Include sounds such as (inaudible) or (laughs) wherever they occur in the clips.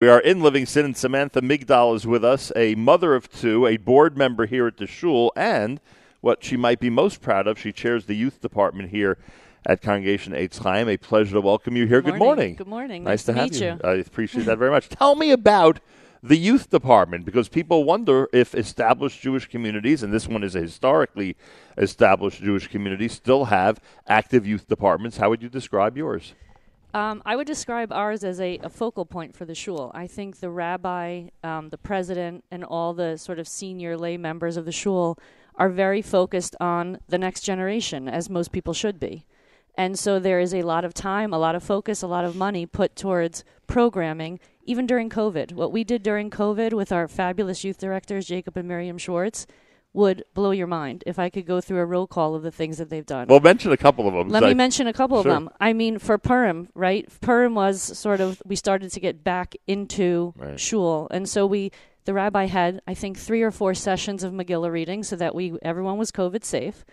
We are in Livingston, and Samantha Migdal is with us, a mother of two, a board member here at the shul, and what she might be most proud of, she chairs the youth department here at Congregation Eitz Chaim. A pleasure to welcome you here. Good morning. Good morning. Nice, Nice, to, have meet you. I appreciate that very much. (laughs) Tell me about the youth department because people wonder if established Jewish communities, and this one is a historically established Jewish community, still have active youth departments. How would you describe yours? Um, I would describe ours as a, a focal point for the shul. I think the rabbi, um, the president, and all the sort of senior lay members of the shul are very focused on the next generation, as most people should be. And so there is a lot of time, a lot of focus, a lot of money put towards programming, even during COVID. What we did during COVID with our fabulous youth directors, Jacob and Miriam Schwartz, would blow your mind if I could go through a roll call of the things that they've done. Well, mention a couple of them. Let me I- mention a couple Sure. of them. I mean, for Purim, right? Purim was sort of we started to get back into Right. shul, and so we the rabbi had I think three or four sessions of Megillah reading so that we everyone was COVID safe.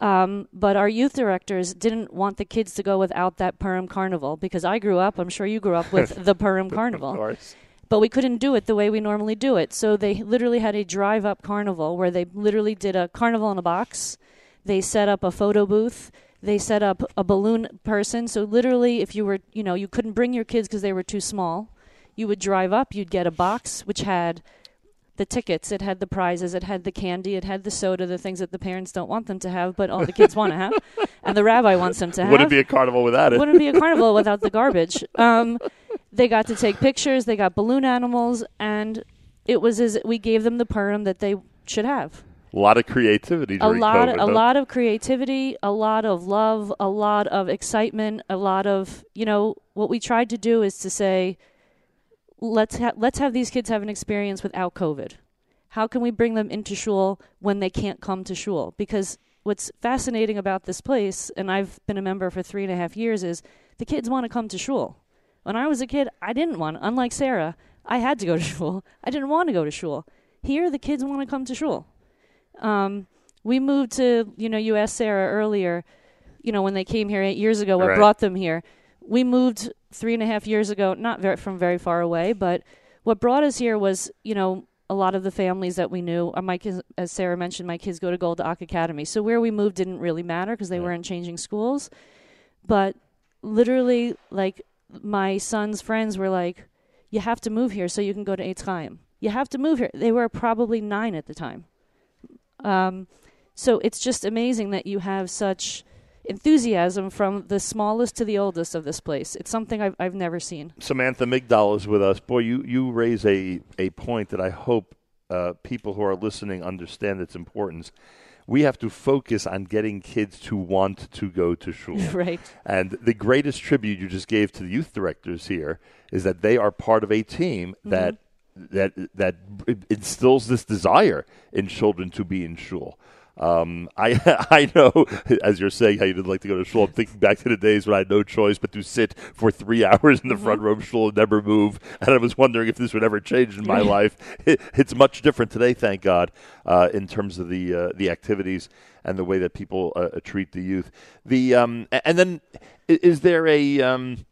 Um, but our youth directors didn't want the kids to go without that Purim carnival because I grew up. I'm sure you grew up with (laughs) the Purim carnival Of course. But we couldn't do it the way we normally do it. So they literally had a drive up carnival where they literally did a carnival in a box. They set up a photo booth. They set up a balloon person. So literally, if you were, you know, you couldn't bring your kids because they were too small, you would drive up. You'd get a box which had the tickets, it had the prizes, it had the candy, it had the soda, the things that the parents don't want them to have, but all the kids want to have, and the rabbi wants them to (laughs) have Wouldn't be a carnival without it. wouldn't be a carnival without the garbage. (laughs) Um, they got to take pictures. They got balloon animals, and it was as we gave them the Purim that they should have. A lot of creativity A lot, COVID. a huh? lot of creativity, a lot of love, a lot of excitement, a lot of you know what we tried to do is to say, let's ha- let's have these kids have an experience without COVID. How can we bring them into shul when they can't come to shul? Because what's fascinating about this place, and I've been a member for three and a half years, is the kids want to come to shul. When I was a kid, I didn't want. Unlike Sarah, I had to go to (laughs) shul. I didn't want to go to shul. Here, the kids want to come to shul. Um, we moved to, you know, you asked Sarah earlier, you know, when they came here eight years ago, what Right. brought them here? We moved three and a half years ago, not very, from very far away, but what brought us here was, you know, a lot of the families that we knew. Uh, my kids, as Sarah mentioned, my kids go to Golda Och Academy. So where we moved didn't really matter because they Right. weren't changing schools. But literally, like, my son's friends were like, you have to move here so you can go to Eitz Chaim. You have to move here. They were probably nine at the time. Um, so it's just amazing that you have such enthusiasm from the smallest to the oldest of this place. It's something I've, I've never seen. Samantha Migdal is with us. Boy, you, you raise a, a point that I hope uh, people who are listening understand its importance. We have to focus on getting kids to want to go to shul. (laughs) right. And the greatest tribute you just gave to the youth directors here is that they are part of a team mm-hmm. that that that instills this desire in children to be in shul. Um, I (laughs) I know, as you're saying, how you didn't like to go to shul. I'm thinking back to the days when I had no choice but to sit for three (laughs) hours in the front row of shul and never move. And I was wondering if this would ever change in my life. (laughs) It, it's much different today, thank God, uh, in terms of the uh, the activities and the way that people uh, uh, treat the youth. The um, and then is there a um,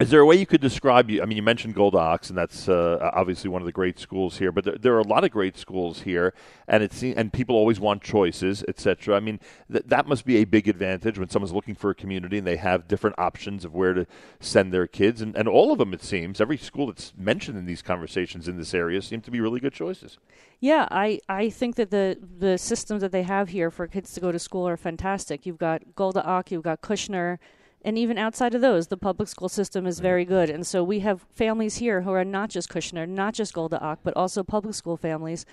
is there a way you could describe you? I mean, you mentioned Golda Och, and that's uh, obviously one of the great schools here. But there, there are a lot of great schools here, and it's and people always want choices, etc. I mean, th- that must be a big advantage when someone's looking for a community and they have different options of where to send their kids, and, and all of them, it seems, every school that's mentioned in these conversations in this area seem to be really good choices. Yeah, I, I think that the, the systems that they have here for kids to go to school are fantastic. You've got Golda Och, you've got Kushner, and even outside of those, the public school system is very good. And so we have families here who are not just Kushner, not just Golda Och, but also public school families.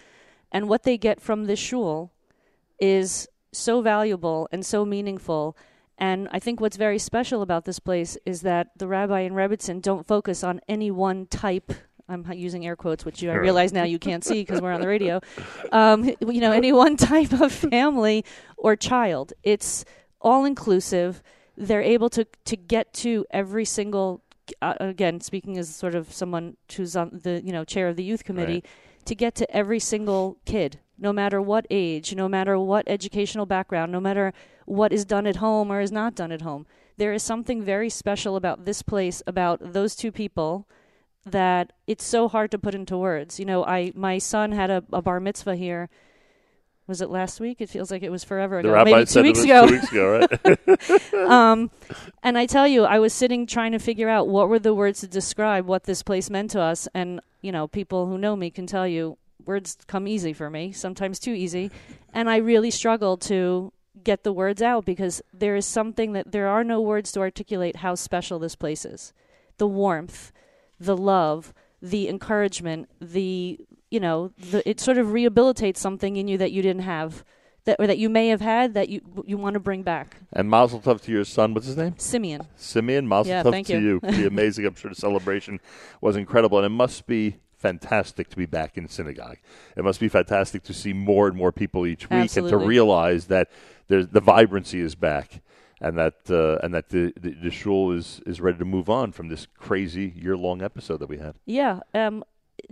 And what they get from this shul is so valuable and so meaningful. And I think what's very special about this place is that the rabbi and Rebbetzin don't focus on any one type. I'm using air quotes, which you, I realize now you can't see because we're on the radio. (laughs) Um, you know, any one type of family or child. It's all inclusive. They're able to to get to every single. Uh, again, speaking as sort of someone who's on the you know chair of the youth committee, to get to every single kid, no matter what age, no matter what educational background, no matter what is done at home or is not done at home. There is something very special about this place, about those two people, that it's so hard to put into words. You know, I my son had a, a bar mitzvah here. Was it last week? It feels like it was forever ago. Maybe two weeks ago. Two weeks ago, right? (laughs) um, and I tell you, I was sitting trying to figure out what were the words to describe what this place meant to us. And, you know, people who know me can tell you words come easy for me, sometimes too easy. And I really struggled to get the words out because there is something that there are no words to articulate how special this place is. The warmth, the love, the encouragement, the, you know, the, it sort of rehabilitates something in you that you didn't have. That, or that you may have had that you you want to bring back. and Mazel Tov to your son. What's his name? Simeon. Simeon, Mazel Yeah, Tov to you. Pretty (laughs) amazing. I'm sure the celebration was incredible, and it must be fantastic to be back in synagogue. It must be fantastic to see more and more people each week, and to realize that there's the vibrancy is back, and that uh, and that the, the the shul is is ready to move on from this crazy year long episode that we had. Yeah, um,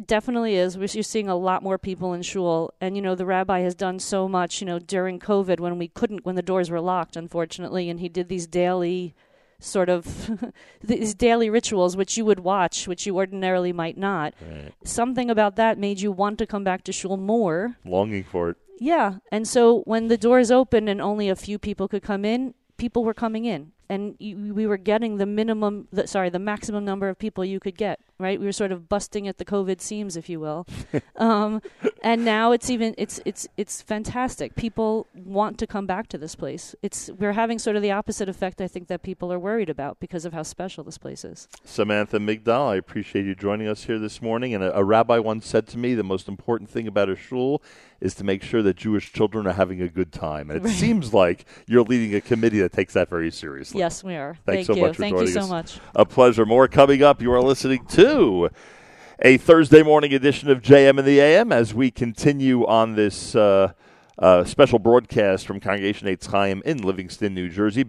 definitely is. We're you're seeing a lot more people in shul, and you know the rabbi has done so much. You know during COVID when we couldn't, when the doors were locked, unfortunately, and he did these daily sort of (laughs) these daily rituals which you would watch which you ordinarily might not Right. something about that made you want to come back to shul more Longing for it. yeah. And so when the doors opened and only a few people could come in, people were coming in. And you, we were getting the minimum, the, sorry, the maximum number of people you could get, right? We were sort of busting at the COVID seams, if you will. (laughs) um, and now it's even, it's, it's, it's fantastic. People want to come back to this place. It's, we're having sort of the opposite effect, I think, that people are worried about because of how special this place is. Samantha Migdal, I appreciate you joining us here this morning. And a, a rabbi once said to me, the most important thing about a shul is to make sure that Jewish children are having a good time. And it Right. seems like you're leading a committee that takes that very seriously. Yes, we are. Thanks Thank so you. much for Thank you so much. A pleasure. More coming up. You are listening to a Thursday morning edition of JM in the AM as we continue on this uh, uh, special broadcast from Congregation Eitz Chaim in Livingston, New Jersey.